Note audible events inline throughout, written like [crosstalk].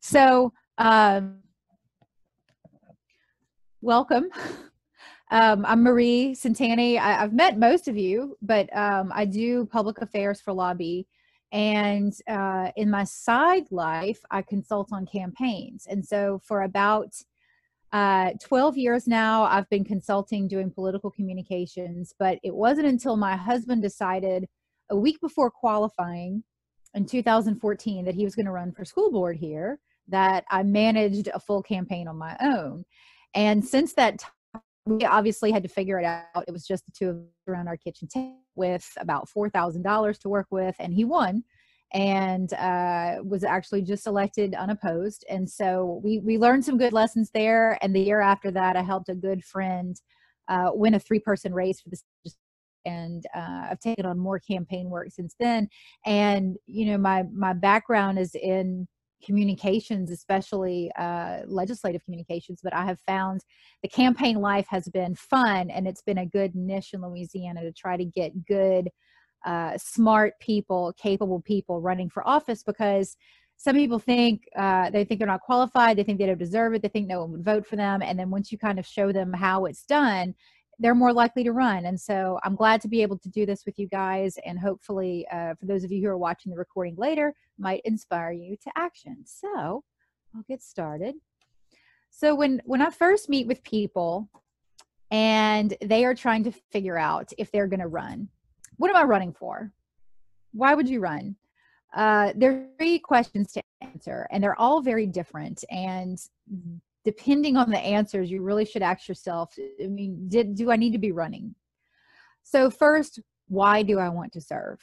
So, um, welcome. [laughs] Um, I'm Marie Santani. I, have met most of you, but um, I do public affairs for Lobby. And uh, in my side life, I consult on campaigns. And so for about uh, 12 years now, I've been consulting doing political communications. But it wasn't until my husband decided a week before qualifying in 2014 that he was going to run for school board here that I managed a full campaign on my own. And since that time, we obviously had to figure it out. It was just the two of us around our kitchen table with about $4,000 to work with, and he won and uh, was actually just elected unopposed. And so we, we learned some good lessons there. And the year after that, I helped a good friend uh, win a three person race for the and uh, I've taken on more campaign work since then. And you know, my my background is in communications, especially uh, legislative communications, but I have found the campaign life has been fun and it's been a good niche in Louisiana to try to get good, uh, smart people, capable people running for office because some people think uh, they think they're not qualified, they think they don't deserve it, they think no one would vote for them, and then once you kind of show them how it's done, they're more likely to run. And so I'm glad to be able to do this with you guys. And hopefully, uh, for those of you who are watching the recording later, might inspire you to action. So I'll get started. So when, when I first meet with people and they are trying to figure out if they're going to run, what am I running for? Why would you run? Uh, there are three questions to answer, and they're all very different. And depending on the answers, you really should ask yourself, I mean, did do I need to be running? So first, why do I want to serve?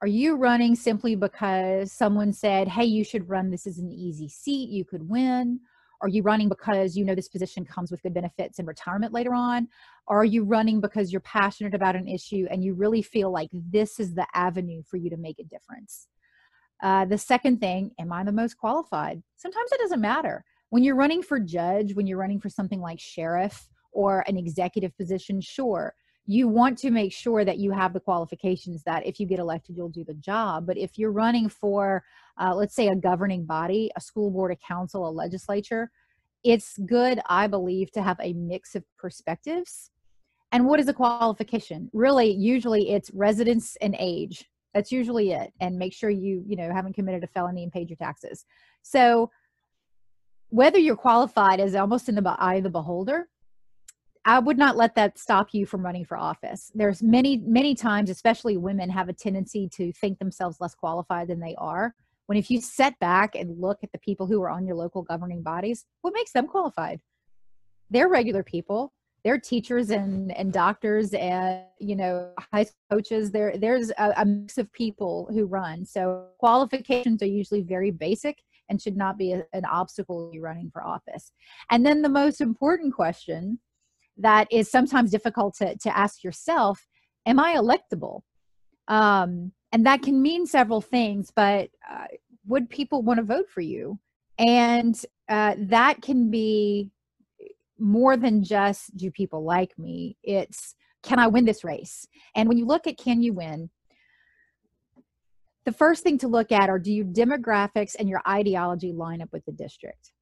Are you running simply because someone said, hey, you should run, this is an easy seat, you could win? Are you running because you know this position comes with good benefits and retirement later on? Are you running because you're passionate about an issue and you really feel like this is the avenue for you to make a difference? Uh, the second thing, am I the most qualified? Sometimes it doesn't matter when you're running for judge, when you're running for something like sheriff or an executive position, sure, you want to make sure that you have the qualifications that if you get elected, you'll do the job. But if you're running for, uh, let's say, a governing body, a school board, a council, a legislature, it's good, I believe, to have a mix of perspectives. And what is a qualification? Really, usually it's residence and age. That's usually it. And make sure you, you know, haven't committed a felony and paid your taxes. So whether you're qualified is almost in the eye of the beholder. I would not let that stop you from running for office. There's many, many times, especially women have a tendency to think themselves less qualified than they are. When if you set back and look at the people who are on your local governing bodies, what makes them qualified? They're regular people. They're teachers and, and doctors and you know high school coaches. There there's a, a mix of people who run. So qualifications are usually very basic and should not be a, an obstacle you running for office. And then the most important question that is sometimes difficult to, to ask yourself am I electable? Um, and that can mean several things, but uh, would people want to vote for you? And uh, that can be more than just do people like me? It's can I win this race? And when you look at can you win, the first thing to look at are do your demographics and your ideology line up with the district?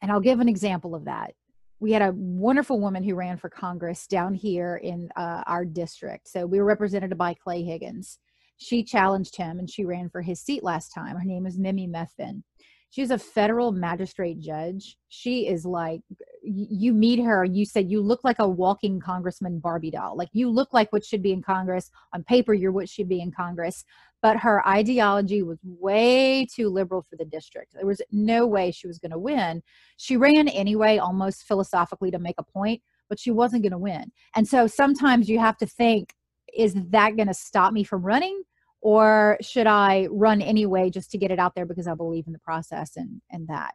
And I'll give an example of that. We had a wonderful woman who ran for Congress down here in uh, our district. So we were represented by Clay Higgins. She challenged him and she ran for his seat last time. Her name is Mimi Methvin. She's a federal magistrate judge. She is like, you meet her, you said you look like a walking Congressman Barbie doll. Like you look like what should be in Congress. On paper, you're what should be in Congress. But her ideology was way too liberal for the district. There was no way she was going to win. She ran anyway, almost philosophically to make a point, but she wasn't going to win. And so sometimes you have to think, is that going to stop me from running? Or should I run anyway just to get it out there because I believe in the process and and that.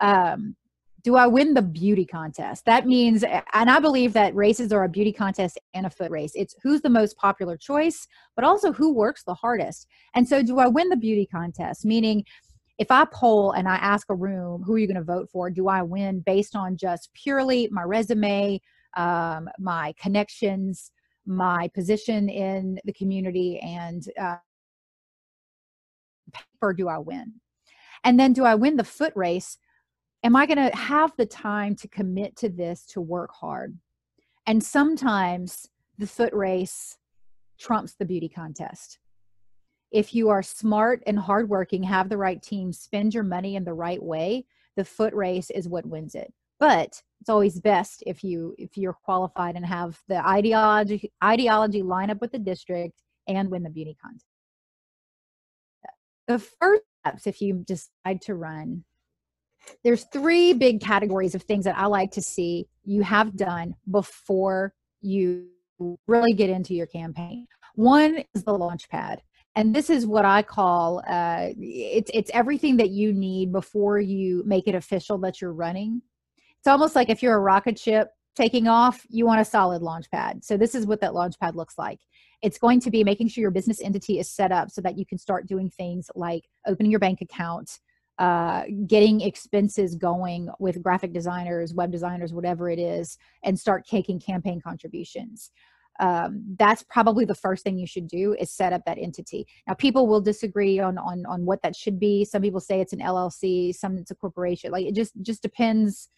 Um, do I win the beauty contest? That means, and I believe that races are a beauty contest and a foot race. It's who's the most popular choice, but also who works the hardest. And so, do I win the beauty contest? Meaning, if I poll and I ask a room, who are you going to vote for? Do I win based on just purely my resume, um, my connections, my position in the community and uh, paper do I win? And then do I win the foot race? Am I going to have the time to commit to this to work hard? And sometimes the foot race trumps the beauty contest. If you are smart and hardworking, have the right team, spend your money in the right way, the foot race is what wins it. But it's always best if you if you're qualified and have the ideology ideology line up with the district and win the beauty contest. The first steps, if you decide to run, there's three big categories of things that I like to see you have done before you really get into your campaign. One is the launch pad. And this is what I call uh, it's it's everything that you need before you make it official that you're running. It's almost like if you're a rocket ship taking off, you want a solid launch pad. So this is what that launch pad looks like. It's going to be making sure your business entity is set up so that you can start doing things like opening your bank account, uh, getting expenses going with graphic designers, web designers, whatever it is, and start taking campaign contributions um, that's probably the first thing you should do is set up that entity now people will disagree on on on what that should be some people say it's an llc some it's a corporation like it just just depends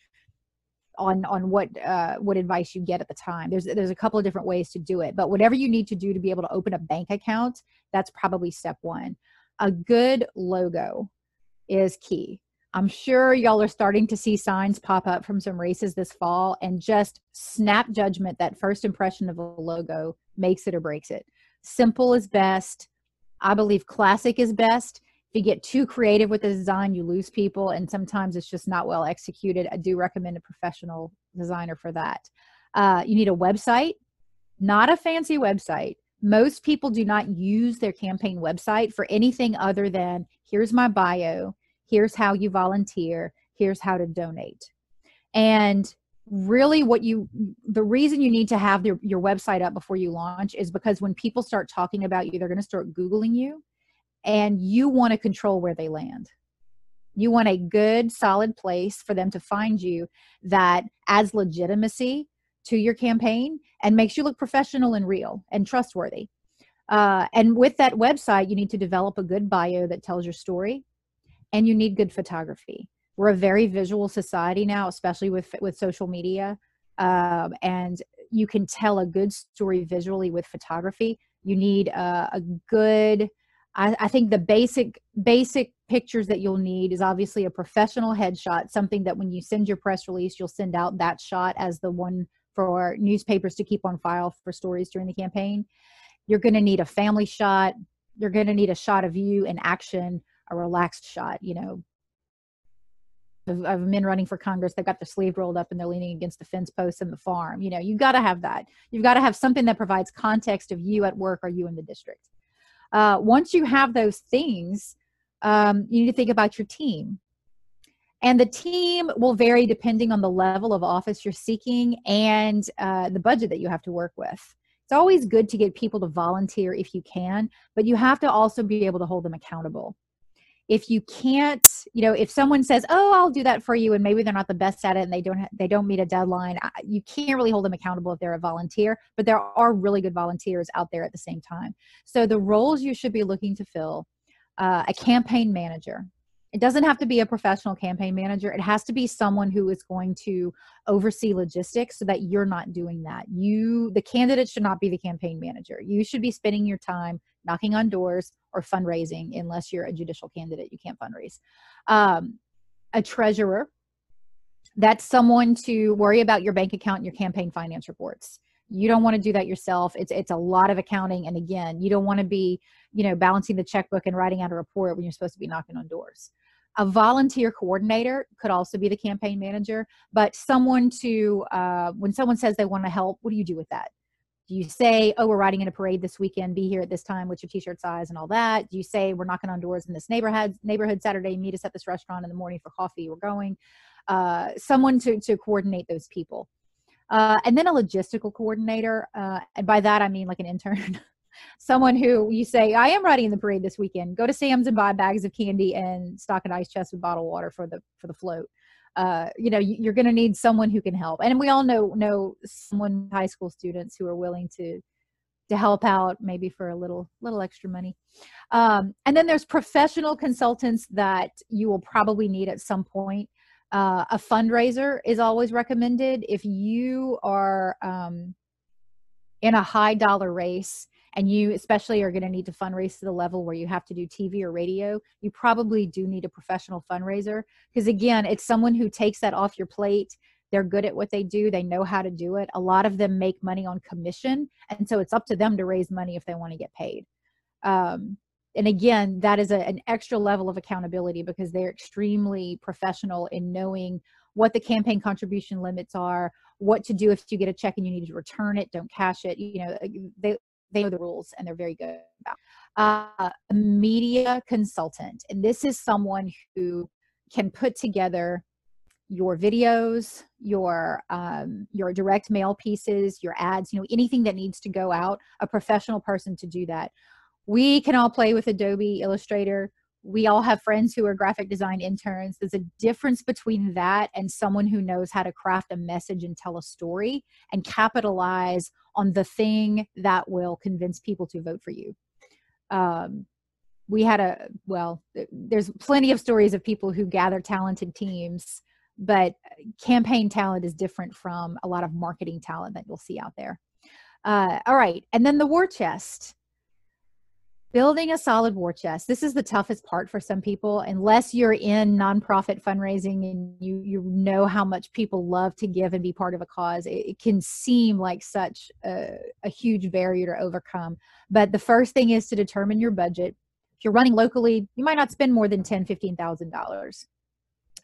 on on what uh, what advice you get at the time there's there's a couple of different ways to do it but whatever you need to do to be able to open a bank account that's probably step one a good logo is key I'm sure y'all are starting to see signs pop up from some races this fall and just snap judgment that first impression of a logo makes it or breaks it. Simple is best. I believe classic is best. If you get too creative with the design, you lose people, and sometimes it's just not well executed. I do recommend a professional designer for that. Uh, you need a website, not a fancy website. Most people do not use their campaign website for anything other than here's my bio, here's how you volunteer here's how to donate and really what you the reason you need to have your, your website up before you launch is because when people start talking about you they're going to start googling you and you want to control where they land you want a good solid place for them to find you that adds legitimacy to your campaign and makes you look professional and real and trustworthy uh, and with that website you need to develop a good bio that tells your story and you need good photography. We're a very visual society now, especially with with social media, um, and you can tell a good story visually with photography. You need a, a good. I, I think the basic basic pictures that you'll need is obviously a professional headshot, something that when you send your press release, you'll send out that shot as the one for newspapers to keep on file for stories during the campaign. You're going to need a family shot. You're going to need a shot of you in action a relaxed shot, you know, of, of, men running for Congress. They've got their sleeve rolled up and they're leaning against the fence posts in the farm. You know, you've got to have that. You've got to have something that provides context of you at work or you in the district. Uh, once you have those things, um, you need to think about your team. And the team will vary depending on the level of office you're seeking and uh, the budget that you have to work with. It's always good to get people to volunteer if you can, but you have to also be able to hold them accountable if you can't you know if someone says oh i'll do that for you and maybe they're not the best at it and they don't ha- they don't meet a deadline you can't really hold them accountable if they're a volunteer but there are really good volunteers out there at the same time. So the roles you should be looking to fill uh, a campaign manager. It doesn't have to be a professional campaign manager. It has to be someone who is going to oversee logistics so that you're not doing that. You the candidate should not be the campaign manager. You should be spending your time knocking on doors or fundraising unless you're a judicial candidate you can't fundraise. Um, a treasurer that's someone to worry about your bank account and your campaign finance reports. You don't want to do that yourself. It's it's a lot of accounting and again you don't want to be you know balancing the checkbook and writing out a report when you're supposed to be knocking on doors. A volunteer coordinator could also be the campaign manager but someone to uh, when someone says they want to help what do you do with that do you say, oh, we're riding in a parade this weekend, be here at this time, what's your t-shirt size and all that? Do you say we're knocking on doors in this neighborhood neighborhood Saturday, meet us at this restaurant in the morning for coffee, we're going? Uh, someone to, to coordinate those people. Uh, and then a logistical coordinator. Uh, and by that, I mean like an intern. [laughs] someone who you say, I am riding in the parade this weekend. Go to Sam's and buy bags of candy and stock an ice chest with bottled water for the for the float uh, you know you're going to need someone who can help. And we all know know someone high school students who are willing to to help out maybe for a little little extra money. Um, and then there's professional consultants that you will probably need at some point. Uh, a fundraiser is always recommended. If you are um, in a high dollar race and you especially are going to need to fundraise to the level where you have to do TV or radio, you probably do need a professional fundraiser because again, it's someone who takes that off your plate. They're good at what they do. They know how to do it. A lot of them make money on commission, and so it's up to them to raise money if they want to get paid. Um, and again, that is a, an extra level of accountability because they're extremely professional in knowing what the campaign contribution limits are, what to do if you get a check and you need to return it, don't cash it. You know, they they know the rules and they're very good about. Uh, a media consultant, and this is someone who can put together your videos, your um, your direct mail pieces, your ads, you know, anything that needs to go out. A professional person to do that. We can all play with Adobe Illustrator. We all have friends who are graphic design interns. There's a difference between that and someone who knows how to craft a message and tell a story and capitalize on the thing that will convince people to vote for you. Um, we had a, well, there's plenty of stories of people who gather talented teams, but campaign talent is different from a lot of marketing talent that you'll see out there. Uh, all right. And then the war chest building a solid war chest. This is the toughest part for some people. Unless you're in nonprofit fundraising and you you know how much people love to give and be part of a cause it, it can seem like such a, a huge barrier to overcome. But the first thing is to determine your budget. If you're running locally you might not spend more than ten fifteen thousand dollars.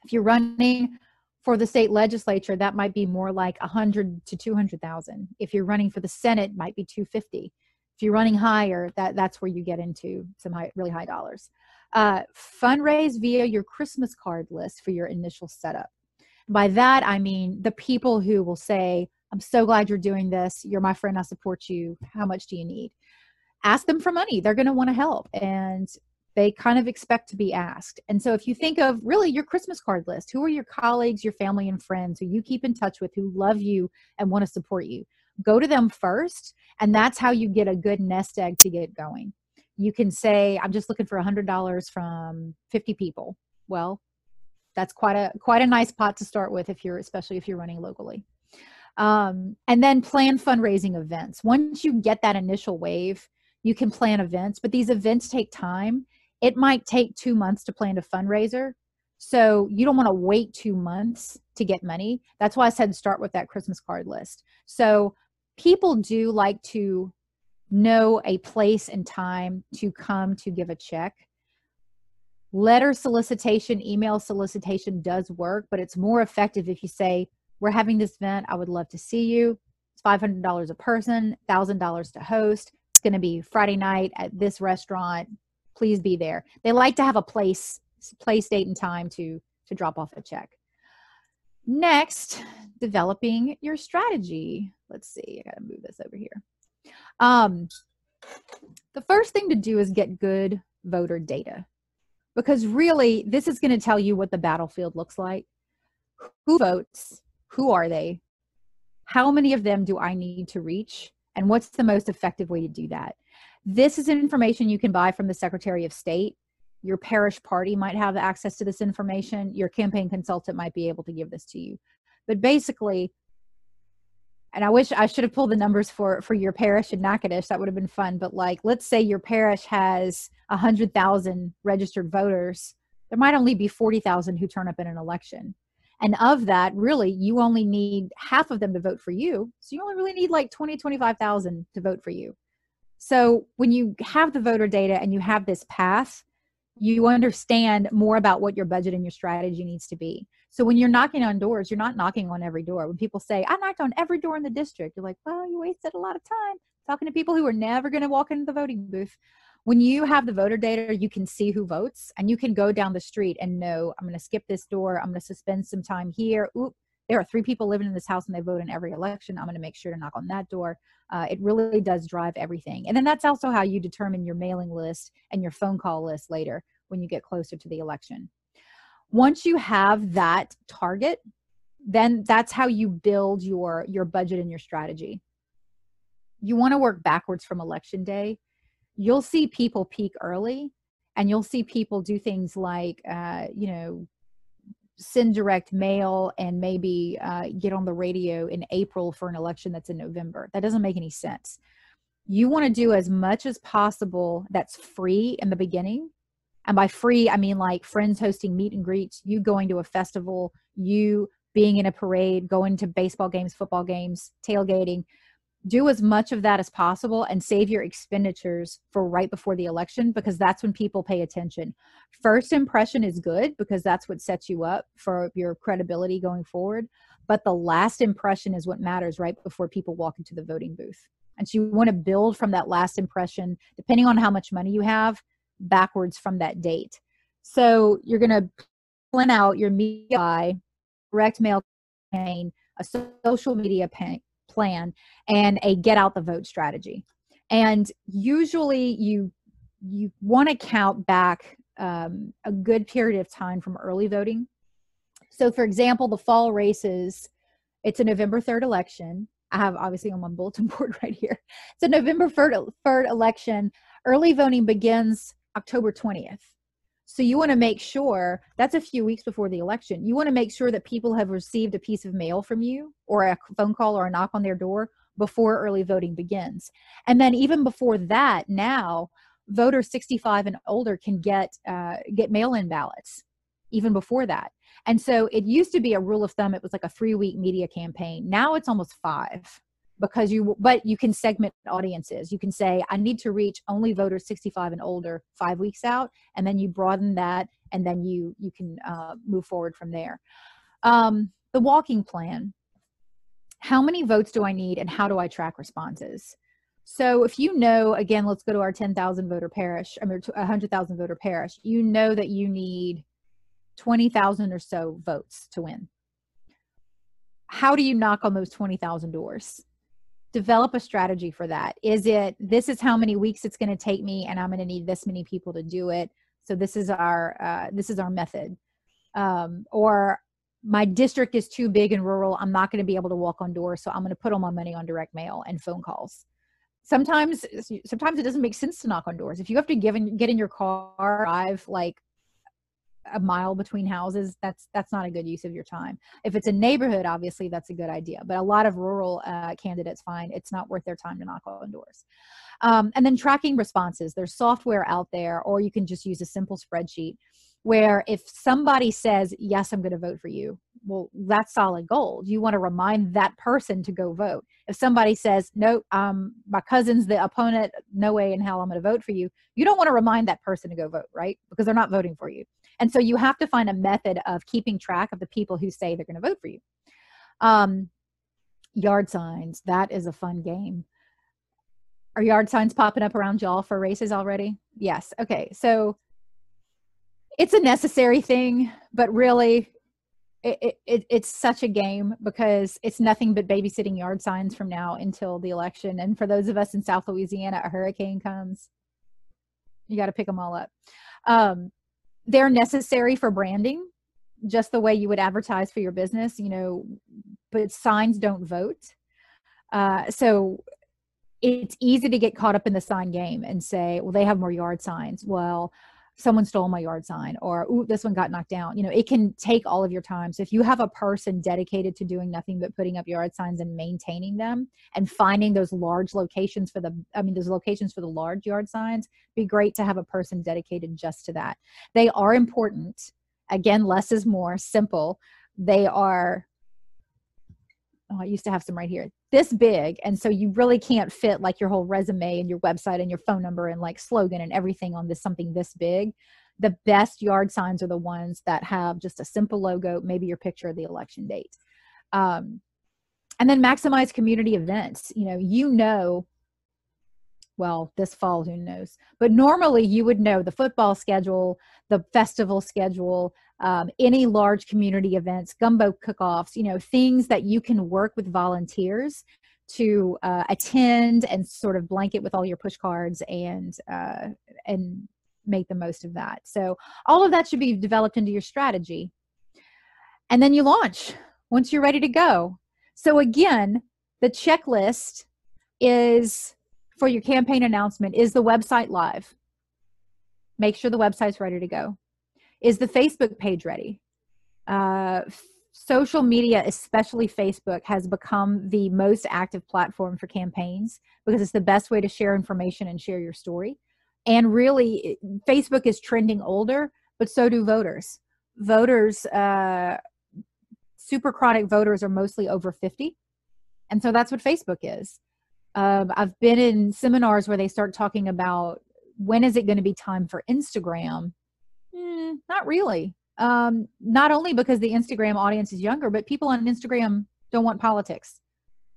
If you're running for the state legislature that might be more like a hundred to two hundred thousand. If you're running for the senate might be 250 if you're running higher, that that's where you get into some high, really high dollars. Uh, fundraise via your Christmas card list for your initial setup. By that, I mean the people who will say, I'm so glad you're doing this. You're my friend. I support you. How much do you need? Ask them for money. They're going to want to help. And they kind of expect to be asked. And so if you think of really your Christmas card list, who are your colleagues, your family, and friends who you keep in touch with, who love you and want to support you? Go to them first and that's how you get a good nest egg to get going. You can say i'm just looking for hundred dollars from 50 people. Well that's quite a quite a nice pot to start with if you're especially if you're running locally. Um, and then plan fundraising events. Once you get that initial wave you can plan events but these events take time. It might take two months to plan a fundraiser so you don't want to wait two months to get money. That's why i said start with that christmas card list. So people do like to know a place and time to come to give a check. Letter solicitation, email solicitation does work, but it's more effective if you say, We're having this event. I would love to see you. It's $500 a person, $1,000 to host. It's going to be Friday night at this restaurant. Please be there. They like to have a place, place, date, and time to to drop off a check. Next, developing your strategy. Let's see, I gotta move this over here. Um, the first thing to do is get good voter data because really this is going to tell you what the battlefield looks like. Who votes? Who are they? How many of them do I need to reach? And what's the most effective way to do that? This is information you can buy from the Secretary of State your parish party might have access to this information your campaign consultant might be able to give this to you. But basically and i wish i should have pulled the numbers for for your parish in natchitoches that would have been fun but like let's say your parish has a hundred thousand registered voters there might only be 40,000 who turn up in an election. And of that really you only need half of them to vote for you so you only really need like 20 25,000 to vote for you. So when you have the voter data and you have this path you understand more about what your budget and your strategy needs to be. So when you're knocking on doors, you're not knocking on every door. When people say, I knocked on every door in the district, you're like, well, you wasted a lot of time talking to people who are never going to walk into the voting booth. When you have the voter data, you can see who votes and you can go down the street and know, I'm going to skip this door. I'm going to suspend some time here. Oop, there are three people living in this house and they vote in every election. I'm going to make sure to knock on that door. Uh, it really does drive everything. And then that's also how you determine your mailing list and your phone call list later when you get closer to the election. Once you have that target, then that's how you build your your budget and your strategy. you want to work backwards from election day. You'll see people peak early, and you'll see people do things like, uh, you know, send direct mail and maybe uh, get on the radio in April for an election that's in November. That doesn't make any sense. You want to do as much as possible that's free in the beginning. And by free, I mean like friends hosting meet and greets, you going to a festival, you being in a parade, going to baseball games, football games, tailgating, do as much of that as possible and save your expenditures for right before the election because that's when people pay attention. First impression is good because that's what sets you up for your credibility going forward. But the last impression is what matters right before people walk into the voting booth. And so you want to build from that last impression, depending on how much money you have, backwards from that date. So you're going to plan out your media direct mail campaign, a social media plan, and a get out the vote strategy. And usually you you want to count back um, a good period of time from early voting. So, for example, the fall races, it's a November 3rd election. I have obviously on my bulletin [laughs] board right here. It's a November 3rd, 3rd election. Early voting begins October 20th. So you want to make sure that's a few weeks before the election. You want to make sure that people have received a piece of mail from you or a phone call or a knock on their door before early voting begins. And then even before that, now voters 65 and older can get uh, get mail-in ballots even before that. And so it used to be a rule of thumb it was like a 3-week media campaign. Now it's almost 5 because you but you can segment audiences. You can say i need to reach only voters 65 and older five weeks out and then you broaden that and then you you can uh, move forward from there. Um, the walking plan. How many votes do i need and how do i track responses? So if you know again let's go to our 10,000 voter parish i mean 100,000 voter parish you know that you need 20,000 or so votes to win. How do you knock on those 20,000 doors develop a strategy for that. Is it this is how many weeks it's going to take me and i'm going to need this many people to do it. So this is our uh, this is our method. Um, or my district is too big and rural. I'm not going to be able to walk on doors so i'm going to put all my money on direct mail and phone calls. Sometimes sometimes it doesn't make sense to knock on doors. If you have to give in, get in your car drive like a mile between houses that's that's not a good use of your time. If it's a neighborhood obviously that's a good idea but a lot of rural uh, candidates find it's not worth their time to knock on doors. Um, and then tracking responses there's software out there or you can just use a simple spreadsheet where if somebody says yes i'm going to vote for you well that's solid gold. You want to remind that person to go vote. If somebody says no um my cousin's the opponent no way in hell i'm going to vote for you you don't want to remind that person to go vote right? Because they're not voting for you. And so you have to find a method of keeping track of the people who say they're going to vote for you. Um yard signs that is a fun game. Are yard signs popping up around y'all for races already? Yes. Okay so it's a necessary thing, but really it, it, it's such a game because it's nothing but babysitting yard signs from now until the election. And for those of us in South Louisiana, a hurricane comes, you got to pick them all up. Um, they're necessary for branding, just the way you would advertise for your business, you know, but signs don't vote. Uh, so it's easy to get caught up in the sign game and say, well, they have more yard signs. Well, someone stole my yard sign or ooh this one got knocked down. You know it can take all of your time. So if you have a person dedicated to doing nothing but putting up yard signs and maintaining them and finding those large locations for the i mean those locations for the large yard signs be great to have a person dedicated just to that. They are important. Again less is more. Simple. They are oh, I used to have some right here, this big. And so you really can't fit like your whole resume and your website and your phone number and like slogan and everything on this something this big. The best yard signs are the ones that have just a simple logo, maybe your picture of the election date. Um, and then maximize community events. You know, you know well, this fall, who knows? But normally you would know the football schedule, the festival schedule, um, any large community events, gumbo cook-offs, you know, things that you can work with volunteers to uh, attend and sort of blanket with all your push cards and uh, and make the most of that. So all of that should be developed into your strategy. And then you launch once you're ready to go. So again, the checklist is for your campaign announcement is the website live? Make sure the website's ready to go. Is the Facebook page ready? Uh, social media, especially Facebook, has become the most active platform for campaigns because it's the best way to share information and share your story. And really, Facebook is trending older, but so do voters. Voters, uh, super chronic voters, are mostly over 50. And so that's what Facebook is. Um, I've been in seminars where they start talking about when is it going to be time for Instagram? Mm, not really. Um, not only because the Instagram audience is younger, but people on Instagram don't want politics.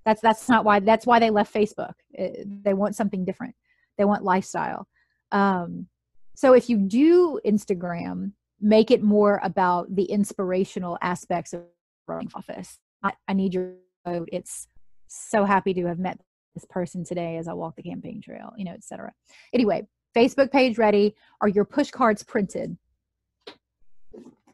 That's that's not why. That's why they left Facebook. It, eh, they want something different. They want lifestyle. Um, so if you do Instagram, make it more about the inspirational aspects of running office. I, I need your vote. It's so happy to have met this person today as I walk the campaign trail, you know, etc. Anyway, Facebook page ready. Are your push cards printed?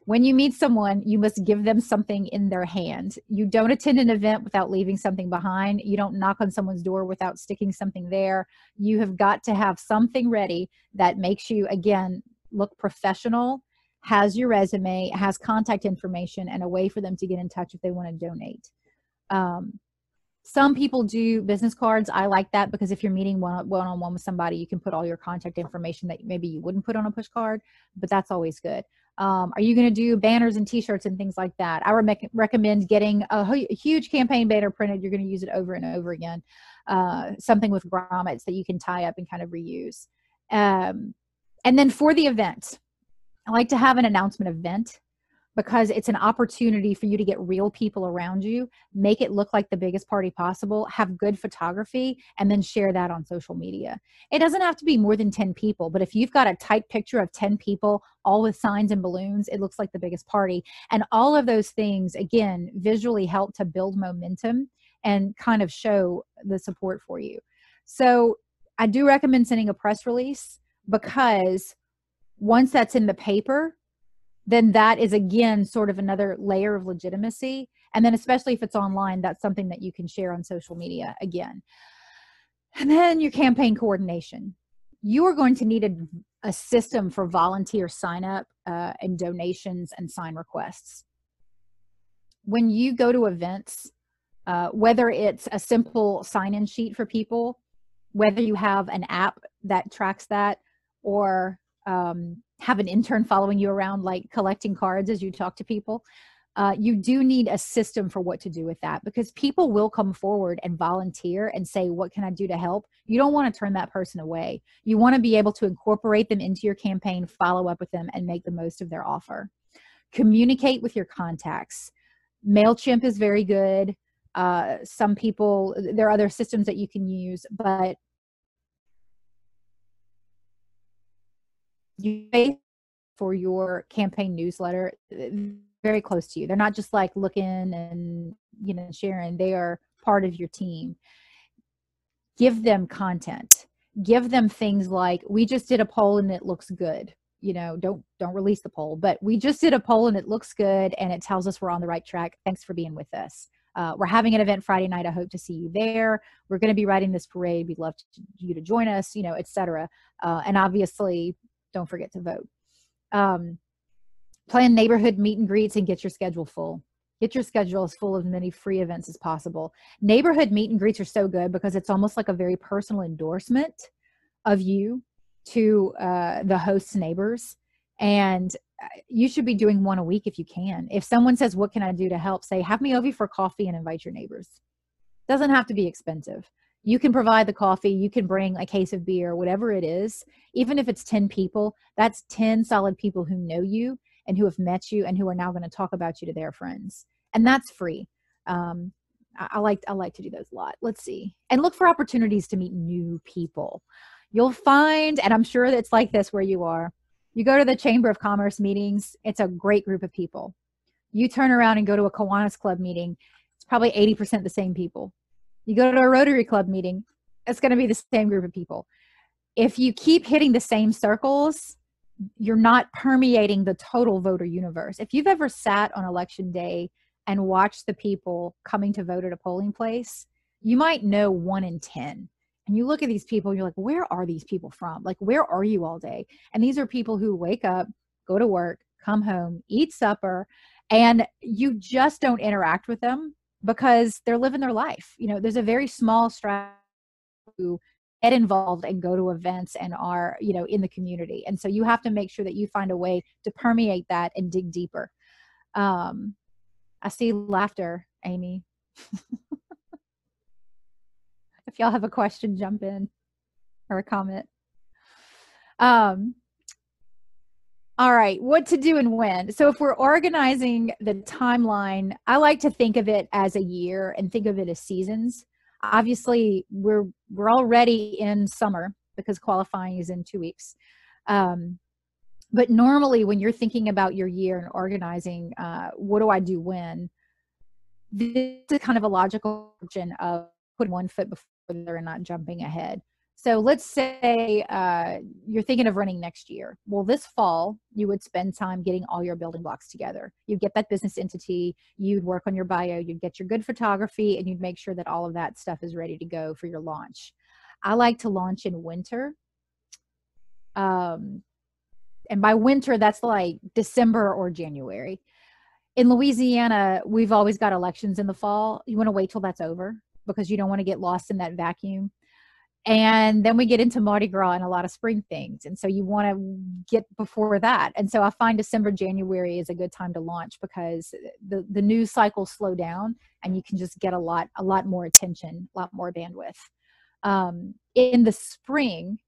When you meet someone, you must give them something in their hand. You don't attend an event without leaving something behind. You don't knock on someone's door without sticking something there. You have got to have something ready that makes you, again, look professional, has your resume, has contact information, and a way for them to get in touch if they want to donate. Um, some people do business cards. I like that because if you're meeting one one on one with somebody, you can put all your contact information that maybe you wouldn't put on a push card, but that's always good. Um, are you going to do banners and T-shirts and things like that? I re- recommend getting a, a, huge campaign banner printed. You're going to use it over and over again. Uh, something with grommets that you can tie up and kind of reuse. Um, and then for the event, I like to have an announcement event because it's an opportunity for you to get real people around you, make it look like the biggest party possible, have good photography, and then share that on social media. It doesn't have to be more than 10 people, but if you've got a tight picture of 10 people, all with signs and balloons, it looks like the biggest party. And all of those things, again, visually help to build momentum and kind of show the support for you. So I do recommend sending a press release because once that's in the paper, then that is again sort of another layer of legitimacy. And then, especially if it's online, that's something that you can share on social media again. And then your campaign coordination. You are going to need a, a system for volunteer sign up uh, and donations and sign requests. When you go to events, uh, whether it's a simple sign in sheet for people, whether you have an app that tracks that, or um, have an intern following you around, like collecting cards as you talk to people. Uh, you do need a system for what to do with that because people will come forward and volunteer and say, What can I do to help? You don't want to turn that person away. You want to be able to incorporate them into your campaign, follow up with them, and make the most of their offer. Communicate with your contacts. MailChimp is very good. Uh, some people, there are other systems that you can use, but you pay for your campaign newsletter very close to you. They're not just like looking and you know sharing. They are part of your team. Give them content. Give them things like we just did a poll and it looks good. You know, don't don't release the poll, but we just did a poll and it looks good and it tells us we're on the right track. Thanks for being with us. Uh, we're having an event Friday night. I hope to see you there. We're going to be riding this parade. We'd love to, you to join us, you know, etc. Uh, and obviously, don't forget to vote. Um, plan neighborhood meet and greets and get your schedule full. Get your schedule as full of many free events as possible. Neighborhood meet and greets are so good because it's almost like a very personal endorsement of you to uh, the host's neighbors. And uh, you should be doing one a week if you can. If someone says, What can I do to help? Say, Have me over for coffee and invite your neighbors. Doesn't have to be expensive you can provide the coffee you can bring a case of beer whatever it is even if it's 10 people that's 10 solid people who know you and who have met you and who are now going to talk about you to their friends and that's free. Um, I, I like i like to do those a lot. Let's see. And look for opportunities to meet new people. You'll find and i'm sure it's like this where you are you go to the chamber of commerce meetings it's a great group of people. You turn around and go to a kiwanis club meeting it's probably 80% the same people you go to a Rotary Club meeting, it's going to be the same group of people. If you keep hitting the same circles, you're not permeating the total voter universe. If you've ever sat on election day and watched the people coming to vote at a polling place, you might know one in 10 and you look at these people you're like where are these people from like where are you all day and these are people who wake up go to work come home eat supper and you just don't interact with them because they're living their life you know there's a very small strategy to get involved and go to events and are you know in the community and so you have to make sure that you find a way to permeate that and dig deeper. Um i see laughter amy. [laughs] If y'all have a question jump in or a comment. Um all right, what to do and when. So, if we're organizing the timeline, I like to think of it as a year and think of it as seasons. Obviously, we're we're already in summer because qualifying is in two weeks. Um, but normally, when you're thinking about your year and organizing, uh, what do I do when? This is kind of a logical question of putting one foot before the other and not jumping ahead. So let's say uh, you're thinking of running next year. Well, this fall, you would spend time getting all your building blocks together. You'd get that business entity, you'd work on your bio, you'd get your good photography, and you'd make sure that all of that stuff is ready to go for your launch. I like to launch in winter. Um, and by winter, that's like December or January. In Louisiana, we've always got elections in the fall. You want to wait till that's over because you don't want to get lost in that vacuum and then we get into Mardi Gras and a lot of spring things. And so you want to get before that. And so I find December, January is a good time to launch because the, the news cycles slow down and you can just get a lot, a lot more attention, a lot more bandwidth. Um, in the spring,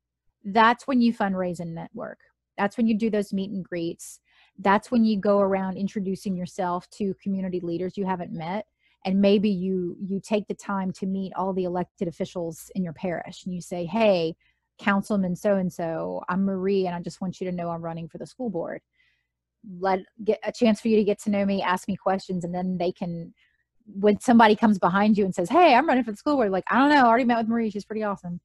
that's when you fundraise and network. That's when you do those meet and greets. That's when you go around introducing yourself to community leaders you haven't met and maybe you you take the time to meet all the elected officials in your parish and you say hey councilman so and so i'm marie and i just want you to know i'm running for the school board. Let get a chance for you to get to know me ask me questions and then they can when somebody comes behind you and says hey i'm running for the school board like i don't know i already met with marie she's pretty awesome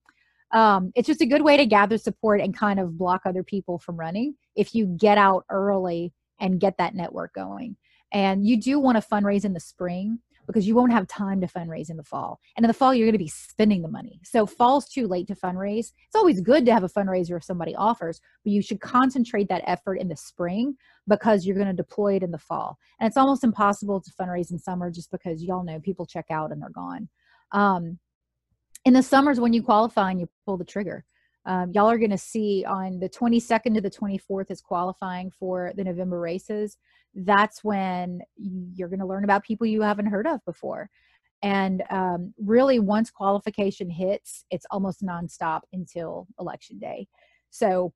um, it's just a good way to gather support and kind of block other people from running if you get out early and get that network going. And you do want to fundraise in the spring because you won't have time to fundraise in the fall. And in the fall, you're going to be spending the money. So fall's too late to fundraise. It's always good to have a fundraiser if somebody offers, but you should concentrate that effort in the spring because you're going to deploy it in the fall. And it's almost impossible to fundraise in summer just because y'all know people check out and they're gone. Um, in the summers when you qualify and you pull the trigger. Um, y'all are going to see on the 22nd to the 24th is qualifying for the November races that's when you're going to learn about people you haven't heard of before. And um, really, once qualification hits, it's almost nonstop until election day. So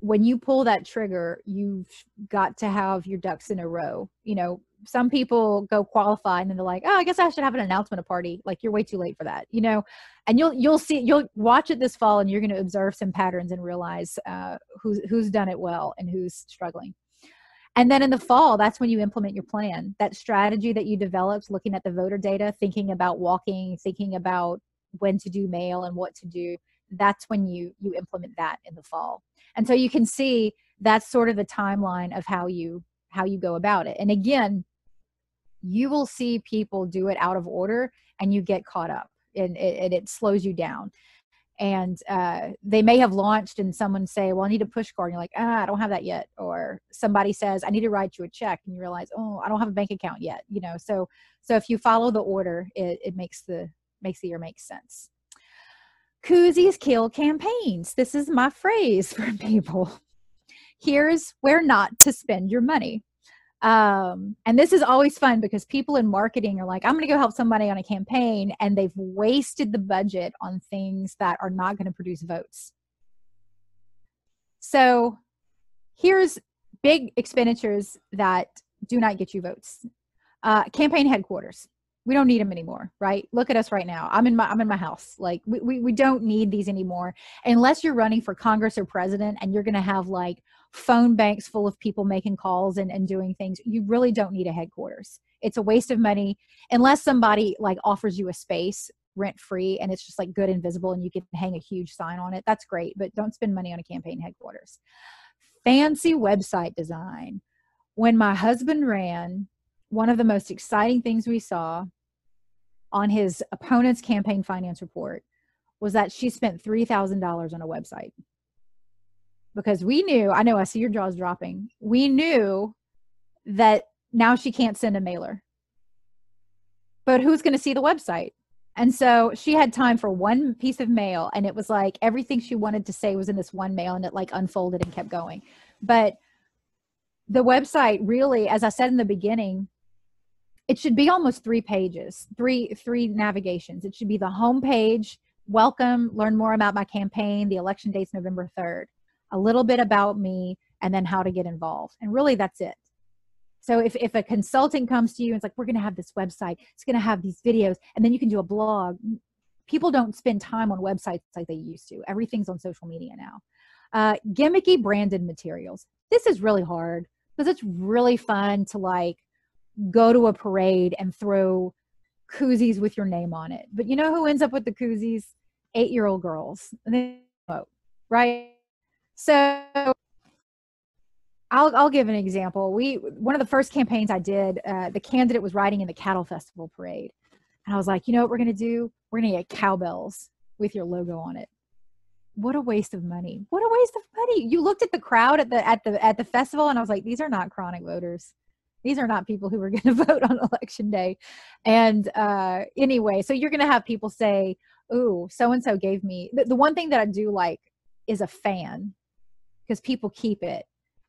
when you pull that trigger, you've got to have your ducks in a row. You know, some people go qualify and then they're like, "Oh, I guess I should have an announcement party." Like you're way too late for that, you know. And you'll you'll see you'll watch it this fall, and you're going to observe some patterns and realize uh, who's who's done it well and who's struggling. And then in the fall, that's when you implement your plan. That strategy that you developed, looking at the voter data, thinking about walking, thinking about when to do mail and what to do. That's when you you implement that in the fall. And so you can see that's sort of the timeline of how you how you go about it. And again, you will see people do it out of order and you get caught up and it, it slows you down and uh, they may have launched and someone say well i need a push card and you're like ah, i don't have that yet or somebody says i need to write you a check and you realize oh i don't have a bank account yet you know so so if you follow the order it, it makes the makes the year make sense. Koozies kill campaigns. This is my phrase [laughs] for people. Here's where not to spend your money um, and this is always fun because people in marketing are like i'm going to go help somebody on a campaign and they've wasted the budget on things that are not going to produce votes. So here's big expenditures that do not get you votes. Uh, campaign headquarters we don't need them anymore right? Look at us right now. I'm in my i'm in my house. Like we, we, we don't need these anymore. Unless you're running for congress or president and you're going to have like phone banks full of people making calls and, and doing things you really don't need a headquarters. It's a waste of money. Unless somebody like offers you a space rent free and it's just like good and visible and you can hang a huge sign on it that's great but don't spend money on a campaign headquarters. Fancy website design. When my husband ran one of the most exciting things we saw on his opponent's campaign finance report was that she spent $3,000 on a website. Because we knew, I know I see your jaws dropping. We knew that now she can't send a mailer. But who's going to see the website? And so she had time for one piece of mail, and it was like everything she wanted to say was in this one mail, and it like unfolded and kept going. But the website really, as I said in the beginning, it should be almost three pages, three three navigations. It should be the home page, welcome, learn more about my campaign, the election date's November 3rd, a little bit about me, and then how to get involved. And really that's it. So if, if a consultant comes to you and it's like, we're going to have this website, it's going to have these videos, and then you can do a blog. People don't spend time on websites like they used to. Everything's on social media now. Uh, gimmicky branded materials. This is really hard because it's really fun to like go to a parade and throw koozies with your name on it. But you know who ends up with the koozies? Eight year old girls. Right? So I'll I'll give an example. We one of the first campaigns I did, uh, the candidate was riding in the cattle festival parade, and I was like, you know what we're gonna do? We're gonna get cowbells with your logo on it. What a waste of money! What a waste of money! You looked at the crowd at the at the at the festival, and I was like, these are not chronic voters. These are not people who are [laughs] going to vote on election day. And uh, anyway, so you're going to have people say, "Ooh, so and so gave me." The, the one thing that I do like is a fan because people keep it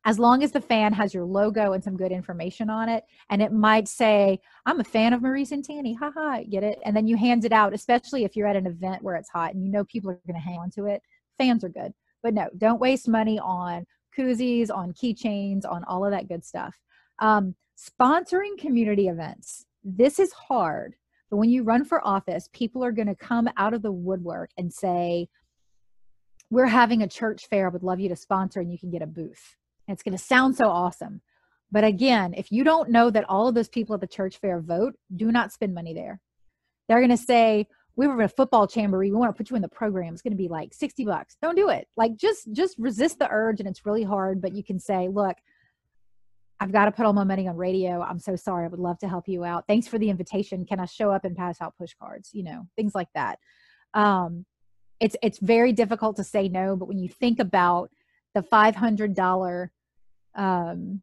as long as the fan has your logo and some good information on it and it might say i'm a fan of marie santani haha get it and then you hand it out especially if you're at an event where it's hot and you know people are going to hang on to it fans are good but no don't waste money on koozies on keychains on all of that good stuff um, sponsoring community events this is hard but when you run for office people are going to come out of the woodwork and say we're having a church fair I would love you to sponsor and you can get a booth it's going to sound so awesome. But again, if you don't know that all of those people at the church fair vote, do not spend money there. They're going to say, we were in a football jamboree. We want to put you in the program. It's going to be like 60 bucks. Don't do it. Like just, just resist the urge. And it's really hard, but you can say, look, I've got to put all my money on radio. I'm so sorry. I would love to help you out. Thanks for the invitation. Can I show up and pass out push cards? You know, things like that. Um, it's, it's very difficult to say no, but when you think about the $500 um,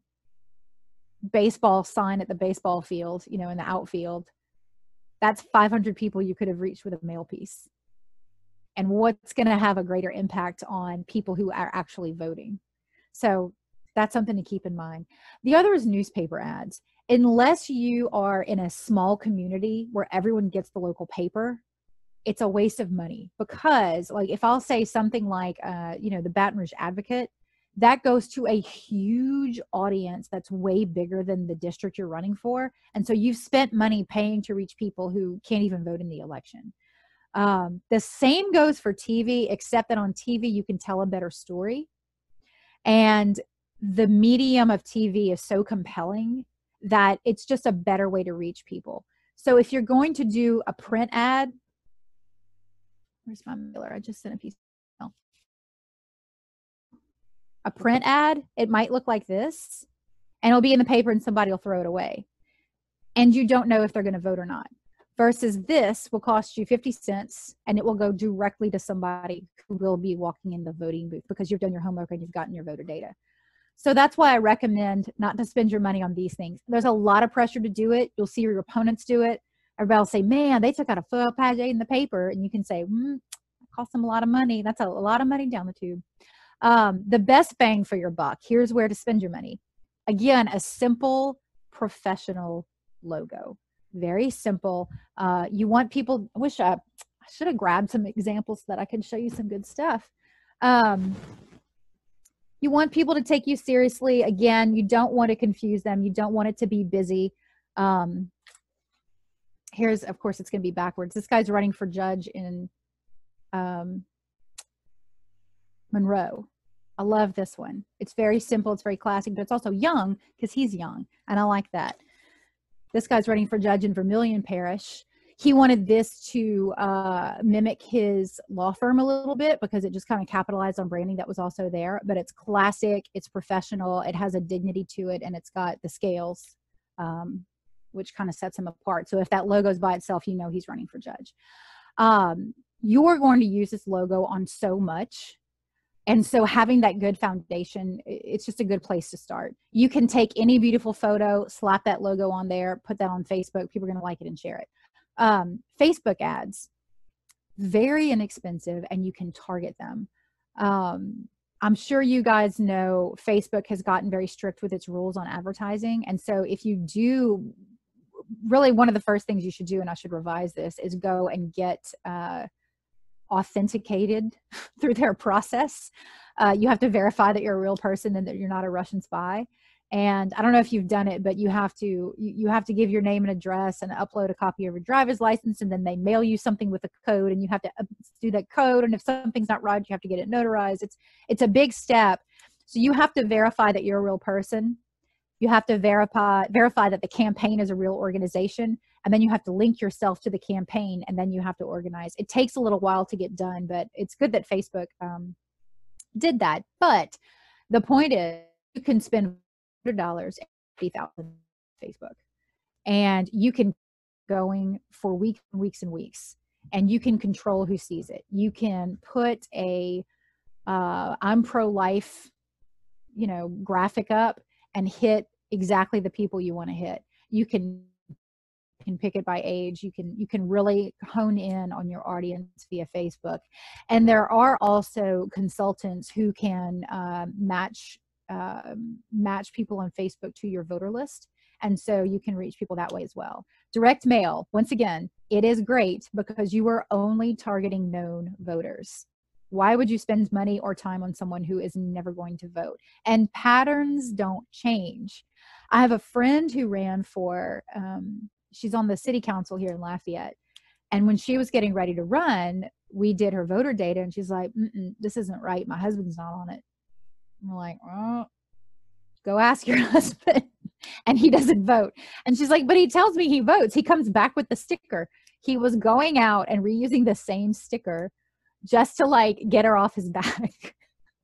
baseball sign at the baseball field, you know, in the outfield, that's 500 people you could have reached with a mail piece. And what's going to have a greater impact on people who are actually voting? So that's something to keep in mind. The other is newspaper ads. Unless you are in a small community where everyone gets the local paper, it's a waste of money because, like, if I'll say something like, uh, you know, the Baton Rouge Advocate, that goes to a huge audience that's way bigger than the district you're running for. And so you've spent money paying to reach people who can't even vote in the election. Um, the same goes for TV, except that on TV you can tell a better story. And the medium of TV is so compelling that it's just a better way to reach people. So if you're going to do a print ad, where's my mailer? I just sent a piece a print ad, it might look like this and it'll be in the paper and somebody will throw it away. And you don't know if they're going to vote or not. Versus this will cost you 50 cents and it will go directly to somebody who will be walking in the voting booth because you've done your homework and you've gotten your voter data. So that's why I recommend not to spend your money on these things. There's a lot of pressure to do it. You'll see your opponents do it. Everybody will say, man, they took out a full page in the paper. And you can say, it cost them a lot of money. That's a, a lot of money down the tube. Um, the best bang for your buck, here's where to spend your money. Again, a simple professional logo. Very simple. Uh, you want people, wish I, I should have grabbed some examples so that I can show you some good stuff. Um, you want people to take you seriously. Again, you don't want to confuse them. You don't want it to be busy. Um, here's, of course, it's going to be backwards. This guy's running for judge in um, Monroe. I love this one. It's very simple, it's very classic, but it's also young because he's young, and I like that. This guy's running for judge in Vermilion Parish. He wanted this to uh, mimic his law firm a little bit because it just kind of capitalized on branding that was also there. But it's classic, it's professional, it has a dignity to it, and it's got the scales. Um, which kind of sets him apart. So if that logo is by itself, you know he's running for judge. Um, you're going to use this logo on so much. And so having that good foundation, it's just a good place to start. You can take any beautiful photo, slap that logo on there, put that on Facebook. People are going to like it and share it. Um, Facebook ads, very inexpensive, and you can target them. Um, I'm sure you guys know Facebook has gotten very strict with its rules on advertising. And so if you do really one of the first things you should do, and I should revise this, is go and get uh, authenticated [laughs] through their process. Uh, you have to verify that you're a real person and that you're not a Russian spy and i don't know if you've done it but you have to you have to give your name and address and upload a copy of your driver's license and then they mail you something with a code and you have to uh, do that code and if something's not right you have to get it notarized. It's it's a big step. So you have to verify that you're a real person. You have to verify verify that the campaign is a real organization and then you have to link yourself to the campaign and then you have to organize. It takes a little while to get done but it's good that facebook um, did that. But the point is you can spend dollars, eighty thousand Facebook, and you can going for weeks and weeks and weeks, and you can control who sees it. You can put a uh, I'm pro life, you know, graphic up and hit exactly the people you want to hit. You can can pick it by age you can you can really hone in on your audience via facebook and there are also consultants who can uh, match um, match people on Facebook to your voter list. And so you can reach people that way as well. Direct mail, once again, it is great because you are only targeting known voters. Why would you spend money or time on someone who is never going to vote? And patterns don't change. I have a friend who ran for, um, she's on the city council here in Lafayette. And when she was getting ready to run, we did her voter data and she's like, this isn't right. My husband's not on it. I'm like, oh, go ask your [laughs] husband. and he doesn't vote. And she's like, but he tells me he votes. He comes back with the sticker. He was going out and reusing the same sticker just to like get her off his [laughs] back.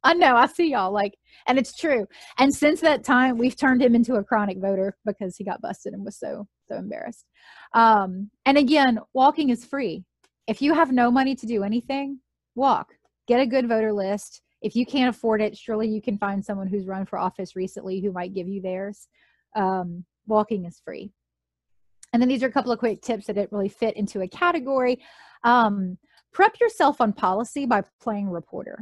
I know, I see y'all like, and it's true. And since that time, we've turned him into a chronic voter because he got busted and was so, so embarrassed. Um, and again, walking is free. If you have no money to do anything, walk, get a good voter list, if you can't afford it, surely you can find someone who's run for office recently who might give you theirs. Um, walking is free. And then these are a couple of quick tips that didn't really fit into a category. Um, prep yourself on policy by playing reporter.